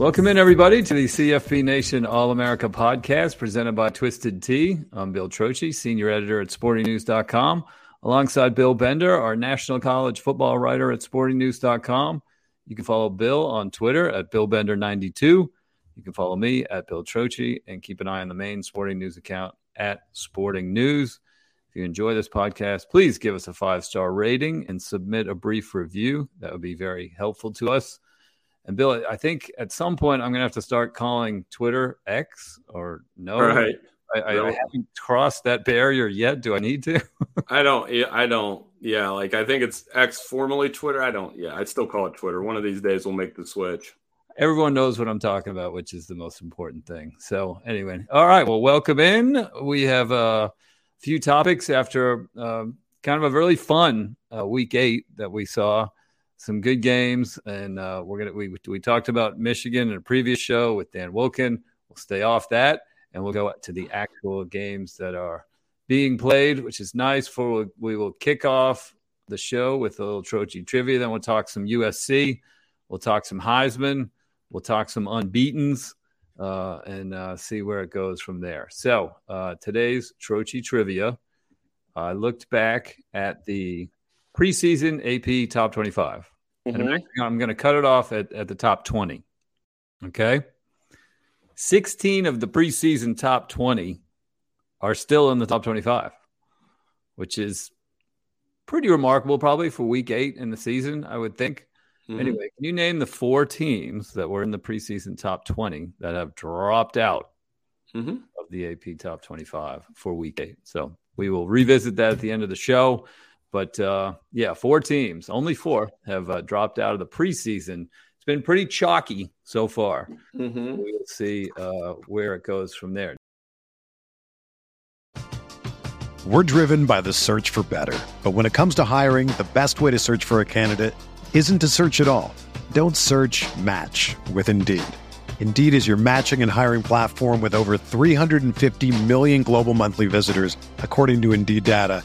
Welcome in, everybody, to the CFB Nation All America podcast presented by Twisted Tea. I'm Bill Trocchi, senior editor at sportingnews.com, alongside Bill Bender, our national college football writer at sportingnews.com. You can follow Bill on Twitter at BillBender92. You can follow me at Bill Trocchi and keep an eye on the main Sporting News account at Sporting News. If you enjoy this podcast, please give us a five star rating and submit a brief review. That would be very helpful to us. And Bill, I think at some point I'm going to have to start calling Twitter X or no. Right. I, I, I haven't crossed that barrier yet. Do I need to? I don't. Yeah, I don't. Yeah, like I think it's X formerly Twitter. I don't. Yeah, I'd still call it Twitter. One of these days we'll make the switch. Everyone knows what I'm talking about, which is the most important thing. So anyway, all right. Well, welcome in. We have a few topics after uh, kind of a really fun uh, week eight that we saw some good games, and uh, we're gonna we we talked about Michigan in a previous show with Dan Wilkin. We'll stay off that, and we'll go to the actual games that are being played, which is nice. For we will kick off the show with a little Trocchi trivia. Then we'll talk some USC. We'll talk some Heisman. We'll talk some unbeaten's. Uh, and uh, see where it goes from there. So uh, today's Trocchi trivia. I looked back at the preseason AP top 25. Mm-hmm. And I'm, I'm going to cut it off at, at the top 20. Okay. 16 of the preseason top 20 are still in the top 25, which is pretty remarkable, probably for week eight in the season, I would think. Mm-hmm. Anyway, can you name the four teams that were in the preseason top 20 that have dropped out mm-hmm. of the AP top 25 for week eight? So we will revisit that at the end of the show. But uh, yeah, four teams, only four, have uh, dropped out of the preseason. It's been pretty chalky so far. Mm-hmm. We'll see uh, where it goes from there. We're driven by the search for better. But when it comes to hiring, the best way to search for a candidate isn't to search at all. Don't search match with Indeed. Indeed is your matching and hiring platform with over 350 million global monthly visitors, according to Indeed data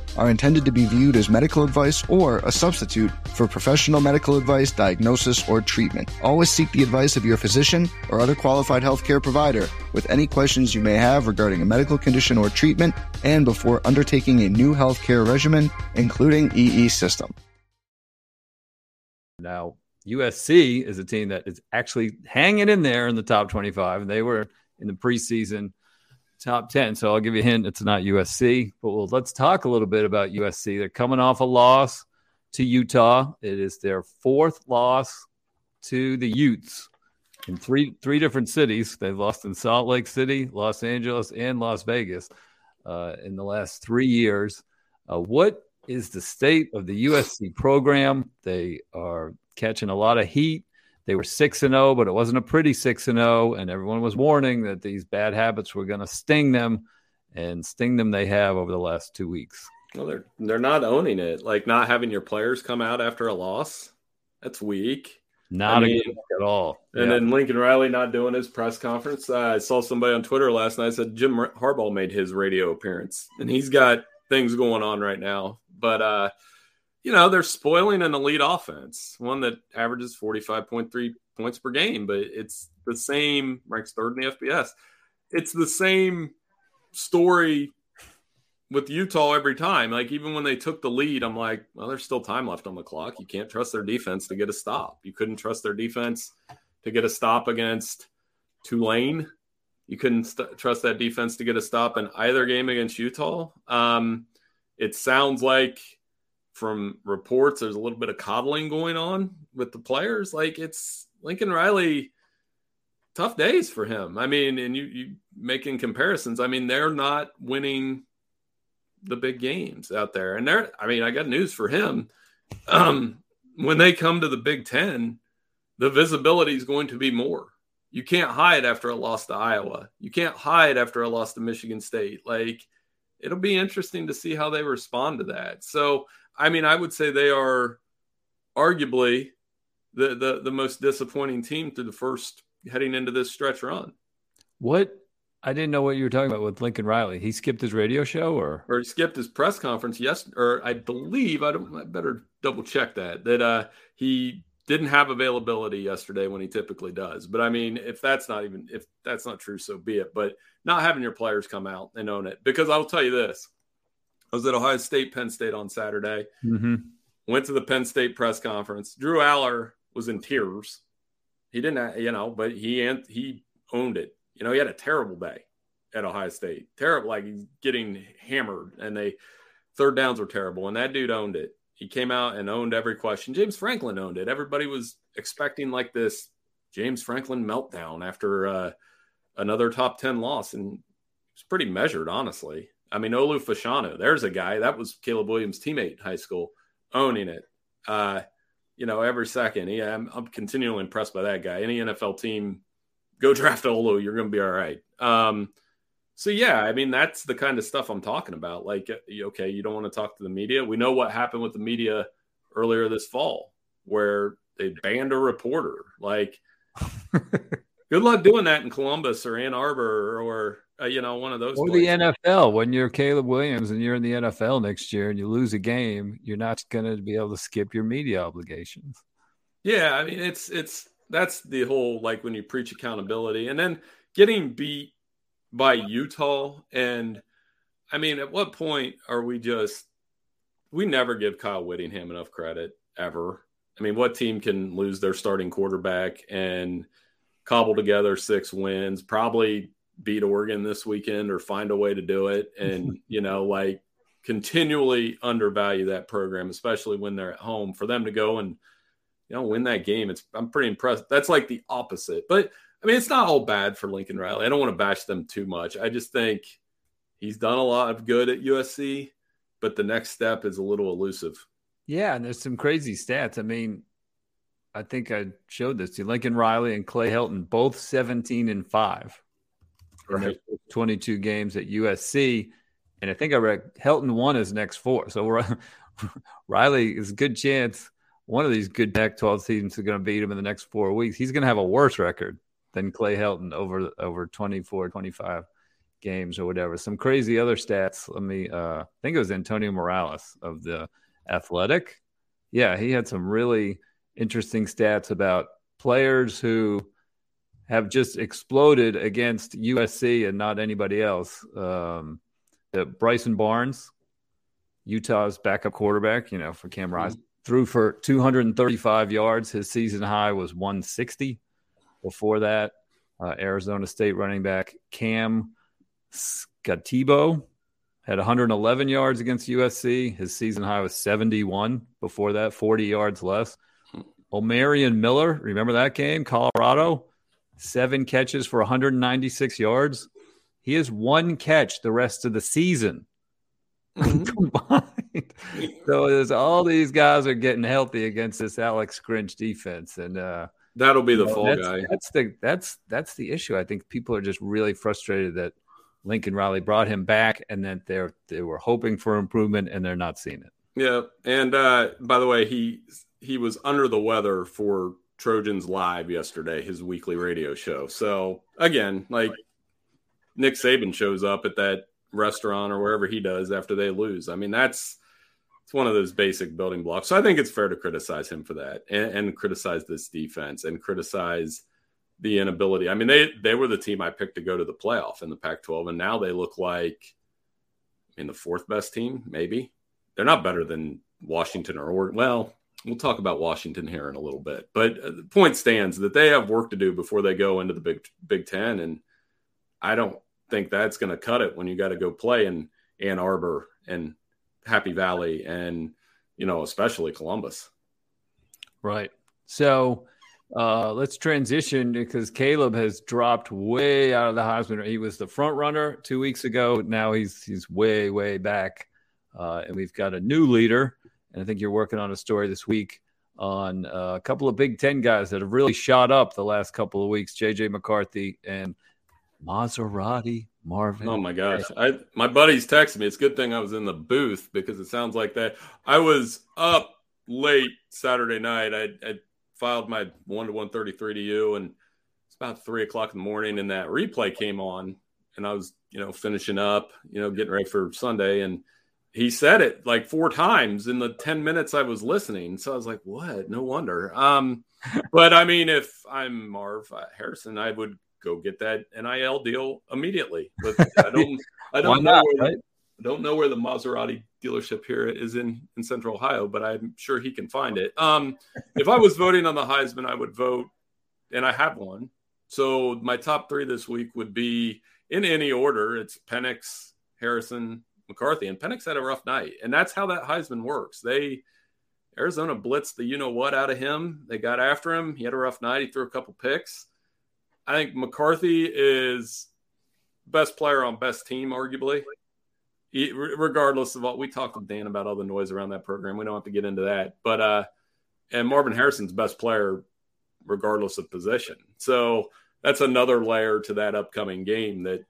are intended to be viewed as medical advice or a substitute for professional medical advice, diagnosis, or treatment. Always seek the advice of your physician or other qualified healthcare provider with any questions you may have regarding a medical condition or treatment and before undertaking a new healthcare regimen, including EE system. Now, USC is a team that is actually hanging in there in the top 25. They were in the preseason top 10. So I'll give you a hint it's not USC. But well, let's talk a little bit about USC. They're coming off a loss to Utah. It is their fourth loss to the Utes in three three different cities. They've lost in Salt Lake City, Los Angeles, and Las Vegas uh, in the last three years. Uh, what is the state of the USC program? They are catching a lot of heat. They were 6 and 0, but it wasn't a pretty 6 and 0 and everyone was warning that these bad habits were going to sting them and sting them they have over the last 2 weeks. Well, they're they're not owning it. Like not having your players come out after a loss. That's weak. Not I mean, at all. And yeah. then Lincoln Riley not doing his press conference. Uh, I saw somebody on Twitter last night said Jim Harbaugh made his radio appearance, and he's got things going on right now. But uh, you know, they're spoiling an elite offense, one that averages 45.3 points per game, but it's the same, ranks third in the FBS. It's the same story with Utah every time. Like, even when they took the lead, I'm like, well, there's still time left on the clock. You can't trust their defense to get a stop. You couldn't trust their defense to get a stop against Tulane. You couldn't st- trust that defense to get a stop in either game against Utah. Um, it sounds like from reports, there's a little bit of coddling going on with the players. Like it's Lincoln Riley, tough days for him. I mean, and you you making comparisons. I mean, they're not winning the big games out there, and they're. I mean, I got news for him. Um, when they come to the Big Ten, the visibility is going to be more. You can't hide after a loss to Iowa. You can't hide after a loss to Michigan State. Like it'll be interesting to see how they respond to that. So I mean, I would say they are arguably the, the, the most disappointing team through the first heading into this stretch run. What I didn't know what you were talking about with Lincoln Riley. He skipped his radio show, or or he skipped his press conference. Yes, or I believe I don't. I better double check that that uh, he didn't have availability yesterday when he typically does. But I mean, if that's not even if that's not true, so be it. But not having your players come out and own it, because I'll tell you this: I was at Ohio State, Penn State on Saturday. Mm-hmm. Went to the Penn State press conference. Drew Allar was in tears. He didn't, you know, but he and he owned it. You know, he had a terrible day at Ohio State. Terrible, like he's getting hammered, and they third downs were terrible. And that dude owned it. He came out and owned every question. James Franklin owned it. Everybody was expecting like this James Franklin meltdown after uh, another top ten loss, and it's pretty measured, honestly. I mean, Olu Fashanu, there's a guy that was Caleb Williams' teammate in high school, owning it. Uh, you know, every second. Yeah, I'm, I'm, continually impressed by that guy. Any NFL team, go draft Olu, you're going to be all right. Um, so yeah, I mean, that's the kind of stuff I'm talking about. Like, uh, okay, you don't want to talk to the media. We know what happened with the media earlier this fall, where they banned a reporter. Like, good luck doing that in Columbus or Ann Arbor or uh, you know, one of those. Or the NFL. When you're Caleb Williams and you're in the NFL next year and you lose a game, you're not going to be able to skip your media obligations. Yeah, I mean, it's it's that's the whole like when you preach accountability and then getting beat by Utah and I mean, at what point are we just we never give Kyle Whittingham enough credit ever. I mean, what team can lose their starting quarterback and cobble together six wins? Probably beat Oregon this weekend or find a way to do it. And, you know, like continually undervalue that program, especially when they're at home for them to go and, you know, win that game. It's I'm pretty impressed. That's like the opposite. But I mean, it's not all bad for Lincoln Riley. I don't want to bash them too much. I just think he's done a lot of good at USC, but the next step is a little elusive. Yeah, and there's some crazy stats. I mean, I think I showed this to Lincoln Riley and Clay Helton, both 17 and 5 right. 22 games at USC. And I think I read Helton won his next four. So Riley is a good chance one of these good Pac 12 teams is going to beat him in the next four weeks. He's going to have a worse record than Clay Helton over over 24, 25 games or whatever. Some crazy other stats. Let me uh, I think it was Antonio Morales of the Athletic. Yeah, he had some really interesting stats about players who have just exploded against USC and not anybody else. Um, Bryson Barnes, Utah's backup quarterback, you know, for Cam Rising, mm-hmm. threw for 235 yards. His season high was 160. Before that, uh, Arizona State running back Cam Skattebo had 111 yards against USC. His season high was 71. Before that, 40 yards less. Omarion Miller, remember that game? Colorado, seven catches for 196 yards. He has one catch the rest of the season. Mm-hmm. so there's all these guys are getting healthy against this Alex Grinch defense, and uh, that'll be the you know, fall guy. That's the that's that's the issue. I think people are just really frustrated that Lincoln Riley brought him back, and that they're they were hoping for improvement, and they're not seeing it. Yeah, and uh, by the way, he he was under the weather for Trojans Live yesterday, his weekly radio show. So again, like Nick Saban shows up at that restaurant or wherever he does after they lose. I mean, that's it's one of those basic building blocks. So I think it's fair to criticize him for that and, and criticize this defense and criticize the inability. I mean, they they were the team I picked to go to the playoff in the Pac-12, and now they look like in the fourth best team. Maybe they're not better than Washington or Oregon. Well, we'll talk about Washington here in a little bit, but uh, the point stands that they have work to do before they go into the Big Big Ten, and I don't think that's going to cut it when you got to go play in Ann Arbor and Happy Valley and you know especially Columbus. Right. So uh, let's transition because Caleb has dropped way out of the Heisman. He was the front runner two weeks ago. Now he's he's way way back, uh, and we've got a new leader. And I think you're working on a story this week on uh, a couple of Big Ten guys that have really shot up the last couple of weeks. JJ McCarthy and Maserati Marvin. Oh my gosh. I my buddies texted me. It's a good thing I was in the booth because it sounds like that. I was up late Saturday night. I, I filed my one to one thirty three to you and it's about three o'clock in the morning and that replay came on and I was, you know, finishing up, you know, getting ready for Sunday and he said it like four times in the 10 minutes I was listening. So I was like, what? No wonder. Um, but I mean, if I'm Marv uh, Harrison, I would go get that NIL deal immediately. But I don't, I don't know. where, right? I don't know where the Maserati dealership here is in in Central Ohio, but I'm sure he can find it. Um, if I was voting on the Heisman, I would vote, and I have one. So my top three this week would be in any order. It's Penix, Harrison, McCarthy, and Penix had a rough night, and that's how that Heisman works. They Arizona blitzed the you know what out of him. They got after him. He had a rough night. He threw a couple picks. I think McCarthy is best player on best team, arguably. He, regardless of what we talked with Dan about all the noise around that program, we don't have to get into that. But uh, and Marvin Harrison's best player, regardless of position. So that's another layer to that upcoming game that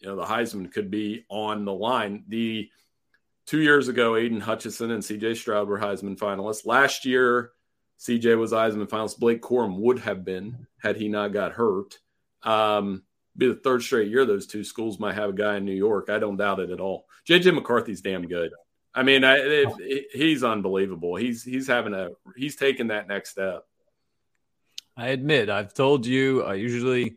you know the Heisman could be on the line. The two years ago, Aidan Hutchinson and C.J. Stroud were Heisman finalists. Last year, CJ was Heisman finalist. Blake Corum would have been had he not got hurt. Um, be the third straight year those two schools might have a guy in New York. I don't doubt it at all. JJ McCarthy's damn good. I mean, I, if, if, he's unbelievable. He's he's having a he's taking that next step. I admit, I've told you. I usually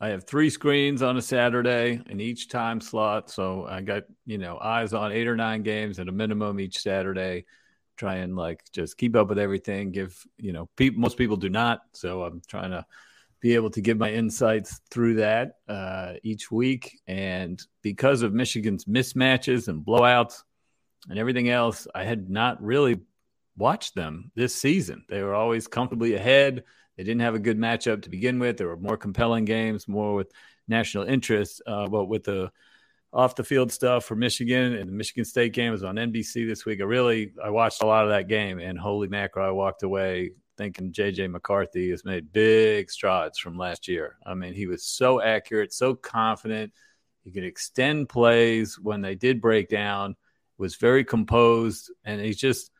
I have three screens on a Saturday in each time slot, so I got you know eyes on eight or nine games at a minimum each Saturday try and like just keep up with everything. Give you know, people most people do not, so I'm trying to be able to give my insights through that uh, each week. And because of Michigan's mismatches and blowouts and everything else, I had not really watched them this season. They were always comfortably ahead. They didn't have a good matchup to begin with. There were more compelling games, more with national interest. Uh, but with the off the field stuff for Michigan and the Michigan State game was on NBC this week. I really I watched a lot of that game and holy mackerel, I walked away thinking JJ McCarthy has made big strides from last year. I mean, he was so accurate, so confident. He could extend plays when they did break down, was very composed, and he's just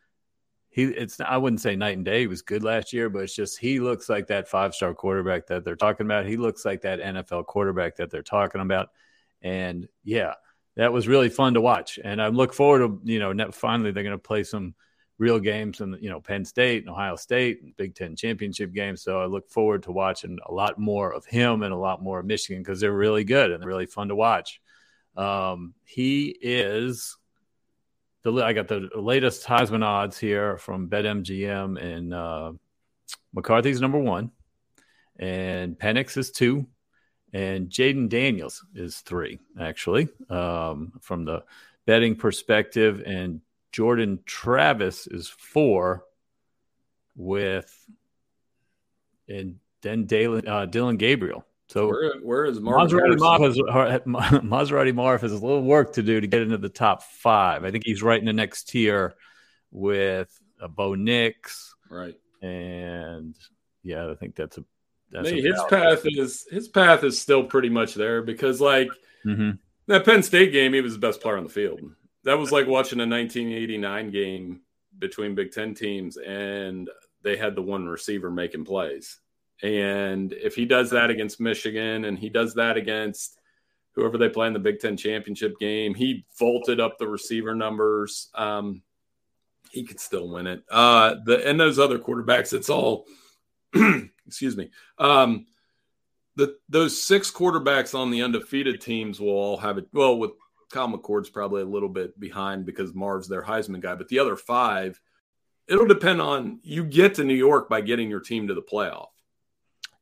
he it's I wouldn't say night and day. He was good last year, but it's just he looks like that five star quarterback that they're talking about. He looks like that NFL quarterback that they're talking about. And yeah, that was really fun to watch. And I look forward to, you know, finally they're going to play some real games in, you know, Penn State and Ohio State and Big Ten championship games. So I look forward to watching a lot more of him and a lot more of Michigan because they're really good and really fun to watch. Um, he is the, I got the latest Heisman odds here from BetMGM and uh, McCarthy's number one and Penix is two and Jayden Daniels is three, actually, um, from the betting perspective. And Jordan Travis is four, with and then Dalen, uh, Dillon Gabriel. So where, where is Maserati Marv? Has, Maserati Marv has a little work to do to get into the top five. I think he's right in the next tier with uh, Bo Nix, right? And yeah, I think that's a that's his path is his path is still pretty much there because like mm-hmm. that Penn State game, he was the best player on the field. That was like watching a 1989 game between Big Ten teams, and they had the one receiver making plays. And if he does that against Michigan, and he does that against whoever they play in the Big Ten championship game, he vaulted up the receiver numbers. Um, he could still win it. Uh, the and those other quarterbacks, it's all excuse me. Um, the those six quarterbacks on the undefeated teams will all have it. Well, with Kyle McCord's probably a little bit behind because Marv's their Heisman guy, but the other five, it'll depend on you get to New York by getting your team to the playoff.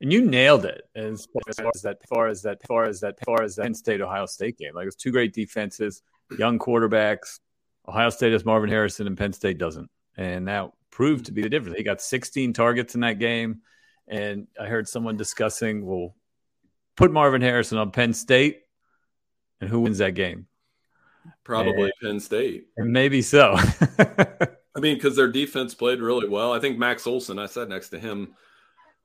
And you nailed it as far as that, far as that, far as that, far as that Penn State Ohio State game. Like it's two great defenses, young quarterbacks. Ohio State has Marvin Harrison, and Penn State doesn't, and that proved to be the difference. He got 16 targets in that game. And I heard someone discussing, well, put Marvin Harrison on Penn State, and who wins that game? Probably and, Penn State. And maybe so. I mean, because their defense played really well. I think Max Olson, I sat next to him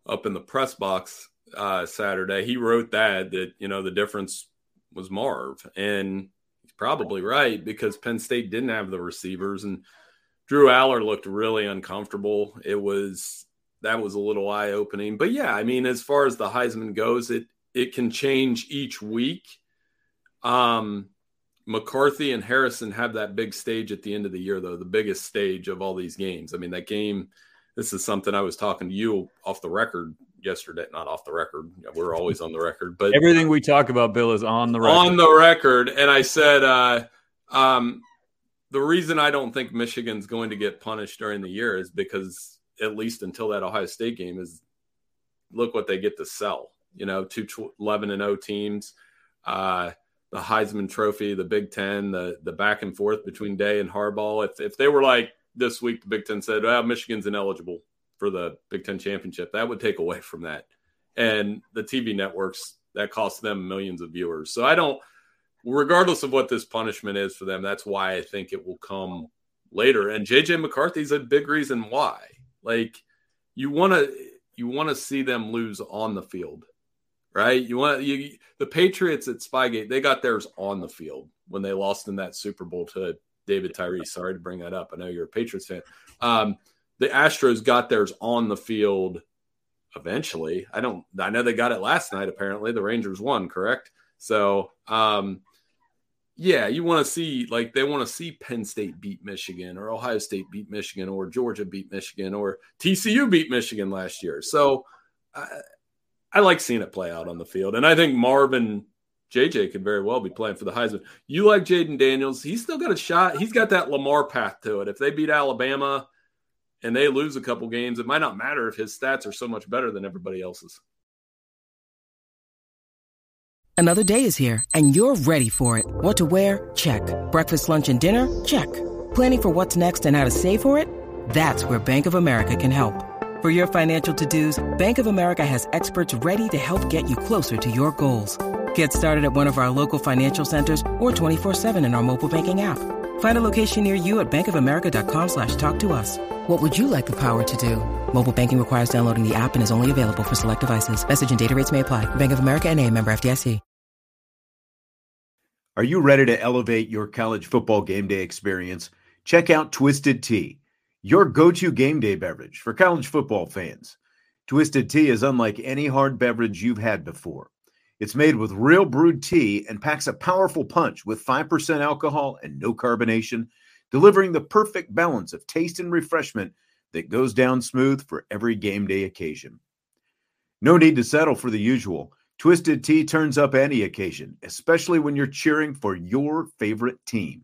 up in the press box uh, Saturday. He wrote that, that, you know, the difference was Marv. And he's probably right because Penn State didn't have the receivers. And Drew Allar looked really uncomfortable. It was that was a little eye opening. But yeah, I mean, as far as the Heisman goes, it it can change each week. Um, McCarthy and Harrison have that big stage at the end of the year, though the biggest stage of all these games. I mean, that game. This is something I was talking to you off the record yesterday, not off the record. We're always on the record, but everything we talk about, Bill, is on the record. On the record, and I said, uh, um, the reason I don't think Michigan's going to get punished during the year is because at least until that Ohio State game is look what they get to sell. You know, two 11 and 0 teams, uh, the Heisman Trophy, the Big Ten, the the back and forth between Day and Harbaugh. If if they were like this week, the Big Ten said, "Well, Michigan's ineligible for the Big Ten championship," that would take away from that. And the TV networks that cost them millions of viewers. So I don't, regardless of what this punishment is for them, that's why I think it will come later. And JJ McCarthy's a big reason why. Like you want to you want to see them lose on the field, right? You want you the Patriots at Spygate they got theirs on the field when they lost in that Super Bowl to David Tyree. Sorry to bring that up. I know you're a Patriots fan. Um, the Astros got theirs on the field eventually. I don't. I know they got it last night. Apparently, the Rangers won. Correct. So um, yeah, you want to see like they want to see Penn State beat Michigan or Ohio State beat Michigan or Georgia beat Michigan or TCU beat Michigan last year. So I, I like seeing it play out on the field, and I think Marvin JJ could very well be playing for the Heisman. You like Jayden Daniels? He's still got a shot. He's got that Lamar path to it. If they beat Alabama and they lose a couple games, it might not matter if his stats are so much better than everybody else's. Another day is here, and you're ready for it. What to wear? Check. Breakfast, lunch, and dinner? Check. Planning for what's next and how to save for it? That's where Bank of America can help. For your financial to-dos, Bank of America has experts ready to help get you closer to your goals. Get started at one of our local financial centers or 24-7 in our mobile banking app. Find a location near you at bankofamerica.com slash talk to us. What would you like the power to do? Mobile banking requires downloading the app and is only available for select devices. Message and data rates may apply. Bank of America and a member FDIC. Are you ready to elevate your college football game day experience? Check out Twisted Tea, your go-to game day beverage for college football fans. Twisted Tea is unlike any hard beverage you've had before. It's made with real brewed tea and packs a powerful punch with 5% alcohol and no carbonation, delivering the perfect balance of taste and refreshment that goes down smooth for every game day occasion. No need to settle for the usual. Twisted Tea turns up any occasion, especially when you're cheering for your favorite team.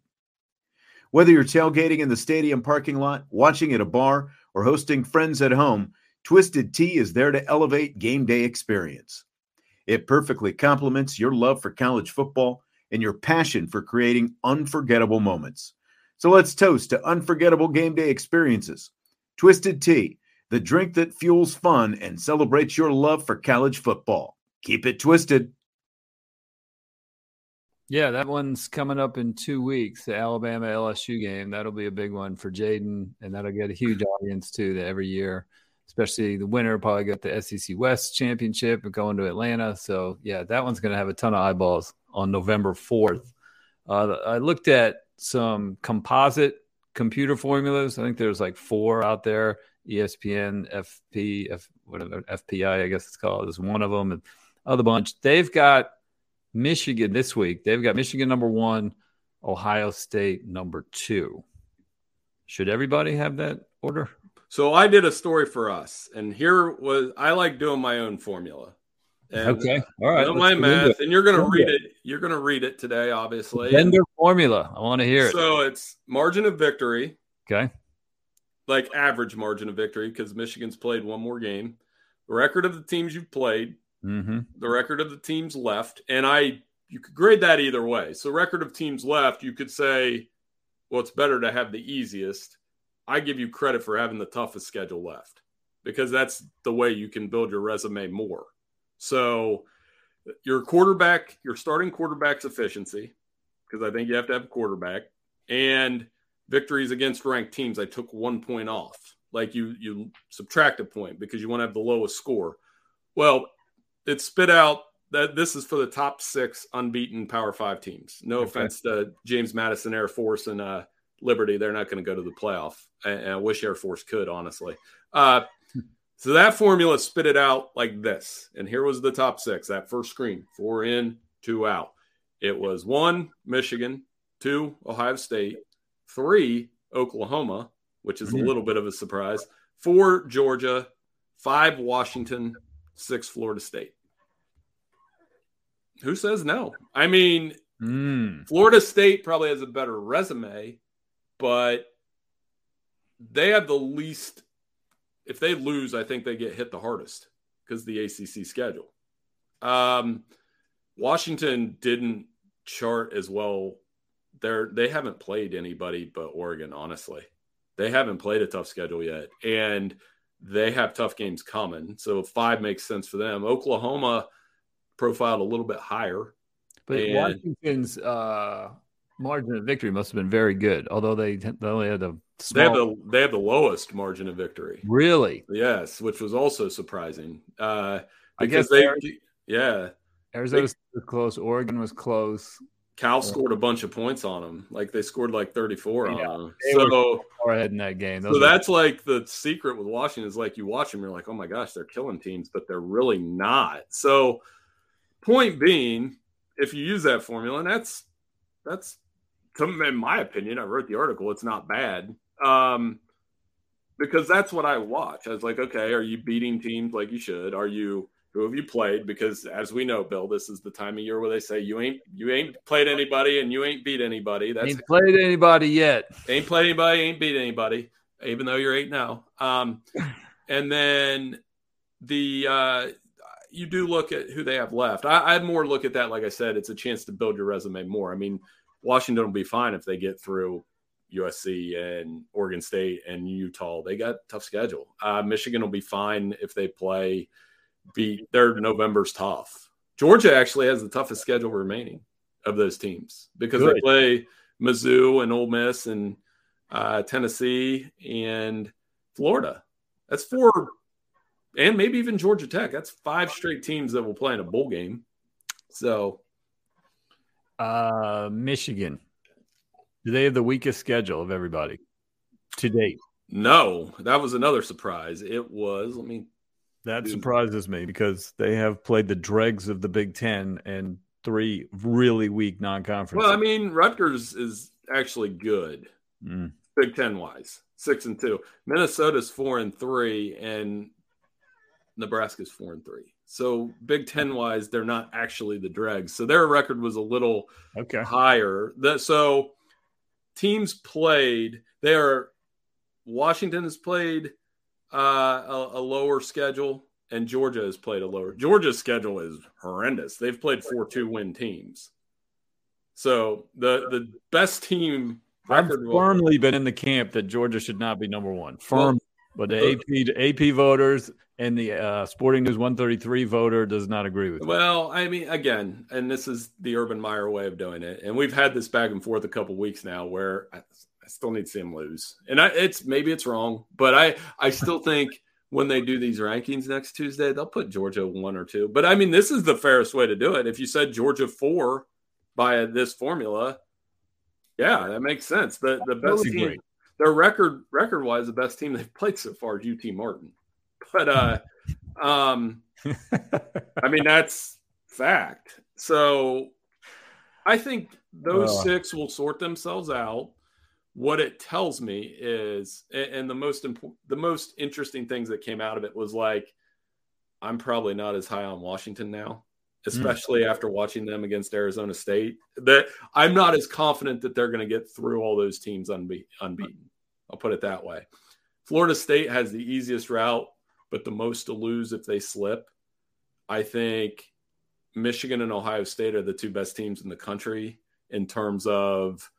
Whether you're tailgating in the stadium parking lot, watching at a bar, or hosting friends at home, Twisted Tea is there to elevate game day experience. It perfectly complements your love for college football and your passion for creating unforgettable moments. So let's toast to unforgettable game day experiences. Twisted Tea, the drink that fuels fun and celebrates your love for college football. Keep it twisted. Yeah, that one's coming up in two weeks, the Alabama LSU game. That'll be a big one for Jayden, and that'll get a huge audience too every year especially the winner probably got the SEC West championship and going to Atlanta. So yeah, that one's going to have a ton of eyeballs on November 4th. Uh, I looked at some composite computer formulas. I think there's like four out there. ESPN, FP, F, whatever, FPI, I guess it's called, is one of them. And other bunch. They've got Michigan this week. They've got Michigan number one, Ohio State number two. Should everybody have that order? So I did a story for us, and here was I like doing my own formula. And okay, all right. my math, and you're going to read it. You're going to read it today, obviously. Bender formula. I want to hear it. So it's margin of victory. Okay. Like average margin of victory because Michigan's played one more game. The record of the teams you've played. Mm-hmm. The record of the teams left, and I you could grade that either way. So record of teams left, you could say, well, it's better to have the easiest I give you credit for having the toughest schedule left because that's the way you can build your resume more. So, your quarterback, your starting quarterback's efficiency, because I think you have to have a quarterback, and victories against ranked teams. I took one point off. Like you, you subtract a point because you want to have the lowest score. Well, it spit out that this is for the top six unbeaten Power Five teams. No okay. offense to James Madison Air Force and uh, Liberty, they're not going to go to the playoff. And I wish Air Force could, honestly. Uh, so that formula spit it out like this. And here was the top six that first screen four in, two out. It was one, Michigan, two, Ohio State, three, Oklahoma, which is a mm-hmm. little bit of a surprise, four, Georgia, five, Washington, six, Florida State. Who says no? I mean, mm. Florida State probably has a better resume, but they have the least. If they lose, I think they get hit the hardest because the ACC schedule. Um, Washington didn't chart as well. They're they haven't played anybody but Oregon. Honestly, they haven't played a tough schedule yet, and they have tough games coming. So five makes sense for them. Oklahoma profiled a little bit higher, but and, Washington's uh, margin of victory must have been very good, although they, they only had a small... they have the they have the lowest margin of victory. Really? Yes, which was also surprising. Uh, because they, yeah, Arizona they, was close. Oregon was close. Cal scored a bunch of points on them. Like they scored like 34 yeah, on them. So far ahead in that game. Those so that's like the secret with Washington is like you watch them, you're like, oh my gosh, they're killing teams, but they're really not. So point being, if you use that formula, and that's that's in my opinion, I wrote the article. It's not bad um, because that's what I watch. I was like, okay, are you beating teams like you should? Are you who have you played? Because as we know, Bill, this is the time of year where they say you ain't you ain't played anybody and you ain't beat anybody. That's ain't played anybody yet. Ain't played anybody, ain't beat anybody, even though you're eight now. Um, and then the uh, you do look at who they have left. I, I'd more look at that. Like I said, it's a chance to build your resume more. I mean, Washington will be fine if they get through USC and Oregon State and Utah. They got tough schedule. Uh, Michigan will be fine if they play. Beat their November's tough. Georgia actually has the toughest schedule remaining of those teams because Good. they play Mizzou and Ole Miss and uh, Tennessee and Florida. That's four, and maybe even Georgia Tech. That's five straight teams that will play in a bowl game. So, uh, Michigan, do they have the weakest schedule of everybody to date? No, that was another surprise. It was. Let me. That surprises me because they have played the dregs of the Big Ten and three really weak non-conference. Well, I mean, Rutgers is actually good, mm. Big Ten wise, six and two. Minnesota's four and three, and Nebraska's four and three. So Big Ten wise, they're not actually the dregs. So their record was a little okay higher. That so teams played. They are Washington has played uh, a, a lower schedule and Georgia has played a lower. Georgia's schedule is horrendous. They've played four two win teams. So the the best team. I've firmly been in the camp that Georgia should not be number one. Firm, well, but the AP AP voters and the uh, Sporting News 133 voter does not agree with. Well, I mean, again, and this is the Urban Meyer way of doing it, and we've had this back and forth a couple weeks now, where I, I still need to see him lose, and I, it's maybe it's wrong, but I I still think when they do these rankings next Tuesday, they'll put Georgia one or two. But I mean, this is the fairest way to do it. If you said Georgia four by this formula, yeah, that makes sense. The the best team. Their record record wise, the best team they've played so far is UT Martin. But uh, um, I mean that's fact. So I think those uh. six will sort themselves out what it tells me is and the most important the most interesting things that came out of it was like i'm probably not as high on washington now especially mm. after watching them against arizona state that i'm not as confident that they're going to get through all those teams unbe- unbeaten i'll put it that way florida state has the easiest route but the most to lose if they slip i think michigan and ohio state are the two best teams in the country in terms of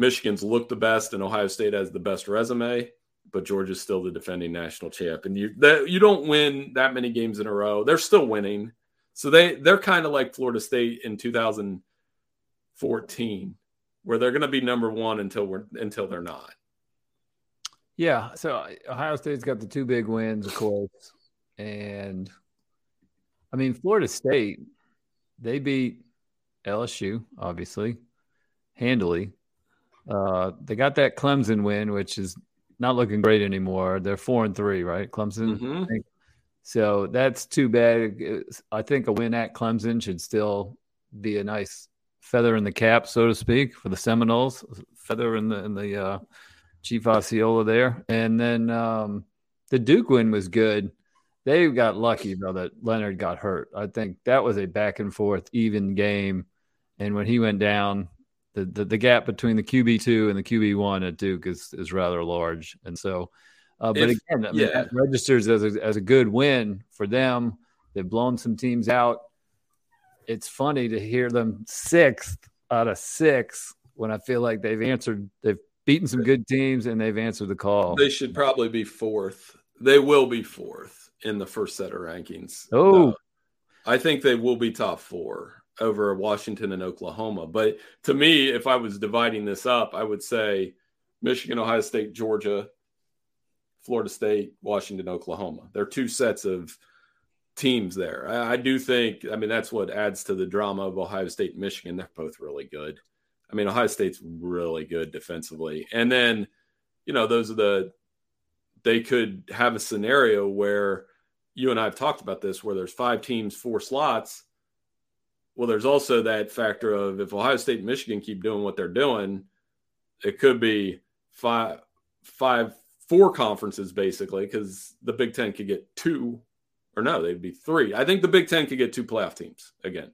Michigan's looked the best, and Ohio State has the best resume, but Georgia's still the defending national champ. And you that you don't win that many games in a row. They're still winning, so they they're kind of like Florida State in 2014, where they're going to be number one until we're until they're not. Yeah, so Ohio State's got the two big wins, of course, and I mean Florida State, they beat LSU obviously handily uh, they got that Clemson win, which is not looking great anymore. They're four and three, right? Clemson. Mm-hmm. So that's too bad. I think a win at Clemson should still be a nice feather in the cap, so to speak, for the Seminoles. Feather in the in the uh, Chief Osceola there, and then um, the Duke win was good. They got lucky though that Leonard got hurt. I think that was a back and forth, even game, and when he went down, the, the, the gap between the QB two and the QB one at Duke is is rather large, and so. Uh, but if, again, I mean, yeah. that registers as a, as a good win for them. They've blown some teams out. It's funny to hear them sixth out of six when I feel like they've answered, they've beaten some good teams and they've answered the call. They should probably be fourth. They will be fourth in the first set of rankings. Oh, I think they will be top four over Washington and Oklahoma. But to me, if I was dividing this up, I would say Michigan, Ohio State, Georgia, Florida State, Washington, Oklahoma. There are two sets of teams there. I, I, do think, I mean, that's what adds to the drama of Ohio State and Michigan. They're both really good. I mean, Ohio State's really good defensively. And then, you know, those are the, they could have a scenario where you and I have talked about this, where there's five teams, four slots well, there's also that factor of if Ohio State and Michigan keep doing what they're doing, it could be five, five, four conferences basically, because the Big Ten could get two, or no, they'd be three. I think the Big Ten could get two playoff teams again.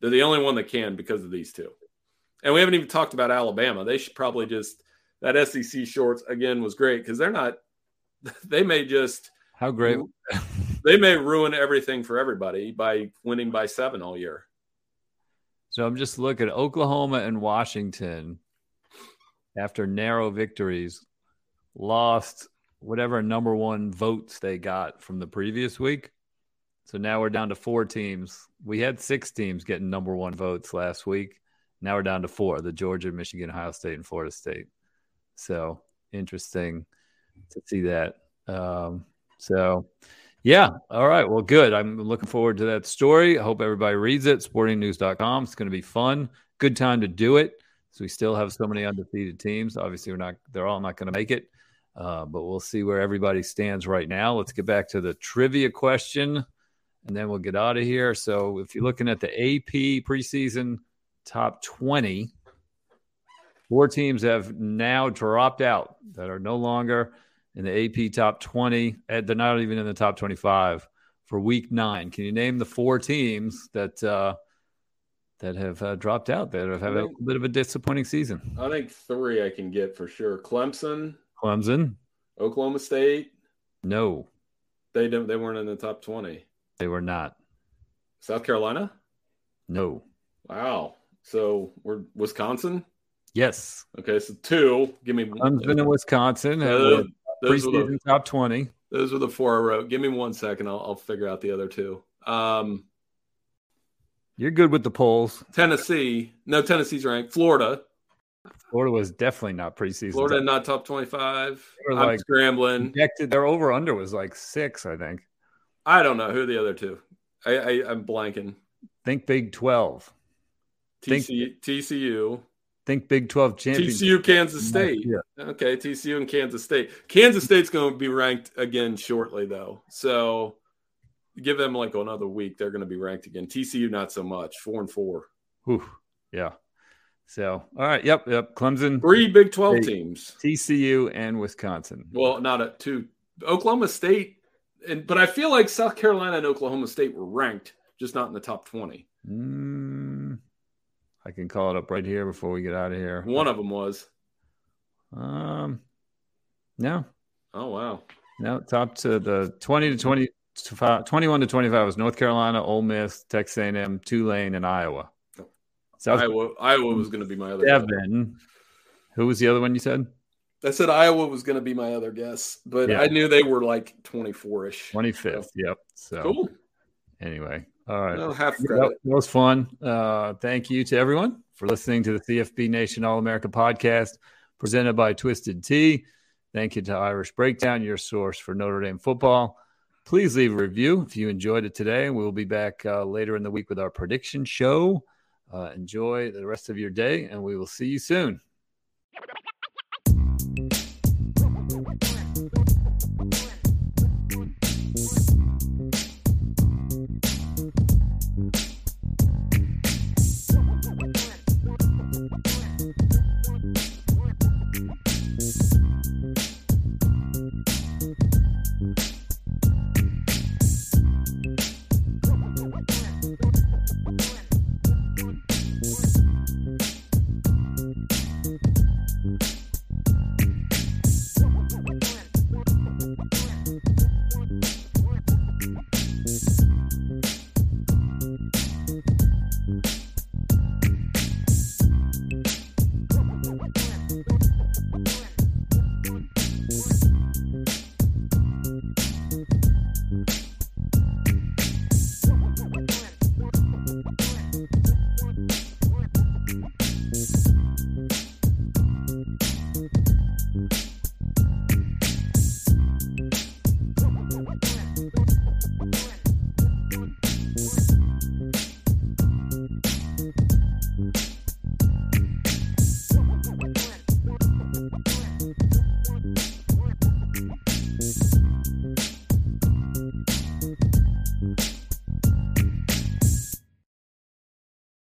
They're the only one that can because of these two. And we haven't even talked about Alabama. They should probably just that SEC shorts again was great because they're not. They may just how great they may ruin everything for everybody by winning by seven all year. So I'm just looking at Oklahoma and Washington. after narrow victories, lost whatever number one votes they got from the previous week. So now we're down to four teams. We had six teams getting number one votes last week. Now we're down to four the Georgia, Michigan, Ohio State, and Florida State. So interesting to see that. Um, so, yeah. All right. Well, good. I'm looking forward to that story. I hope everybody reads it. Sportingnews.com. It's going to be fun. Good time to do it. So we still have so many undefeated teams. Obviously, we're not. They're all not going to make it. Uh, but we'll see where everybody stands right now. Let's get back to the trivia question, and then we'll get out of here. So if you're looking at the AP preseason top 20, four teams have now dropped out that are no longer in the AP top 20. They're not even in the top 25 for week nine. Can you name the four teams that uh, that have uh, dropped out that have had a bit of a disappointing season? I think three I can get for sure. Clemson, Clemson, Oklahoma State. No, they don't. They weren't in the top 20. They were not. South Carolina. No. Wow. So we're Wisconsin. Yes. Okay, so two. Give me Clemson and Wisconsin. Uh, preseason the, top twenty. Those were the four I wrote. Give me one second. I'll, I'll figure out the other two. Um, You're good with the polls. Tennessee. No, Tennessee's ranked. Florida. Florida was definitely not preseason. Florida top. not top twenty-five. I'm like scrambling. Projected, their over under was like six, I think. I don't know who the other two. I, I am blanking. Think Big Twelve. TCU, think, TCU. Think Big 12 championship. TCU, Kansas State. Okay, TCU and Kansas State. Kansas State's going to be ranked again shortly, though. So give them like another week. They're going to be ranked again. TCU, not so much. Four and four. Whew. Yeah. So, all right. Yep. Yep. Clemson. Three Big 12 State, teams TCU and Wisconsin. Well, not a two. Oklahoma State. And, but I feel like South Carolina and Oklahoma State were ranked, just not in the top 20. Mm, I can call it up right here before we get out of here. One of them was. Um, no. Oh wow. No, top to the twenty to 20, 21 to twenty five was North Carolina, Ole Miss, Texas A and M, Tulane, and Iowa. South Iowa. Iowa was going to be my other. Seven. Guess. Who was the other one you said? I said Iowa was going to be my other guess, but yeah. I knew they were like twenty four ish. Twenty fifth. So. Yep. So cool. Anyway, all right. No, half credit. That was fun. Uh, thank you to everyone for listening to the CFB Nation All America podcast presented by Twisted Tea. Thank you to Irish Breakdown, your source for Notre Dame football. Please leave a review if you enjoyed it today. We'll be back uh, later in the week with our prediction show. Uh, enjoy the rest of your day, and we will see you soon.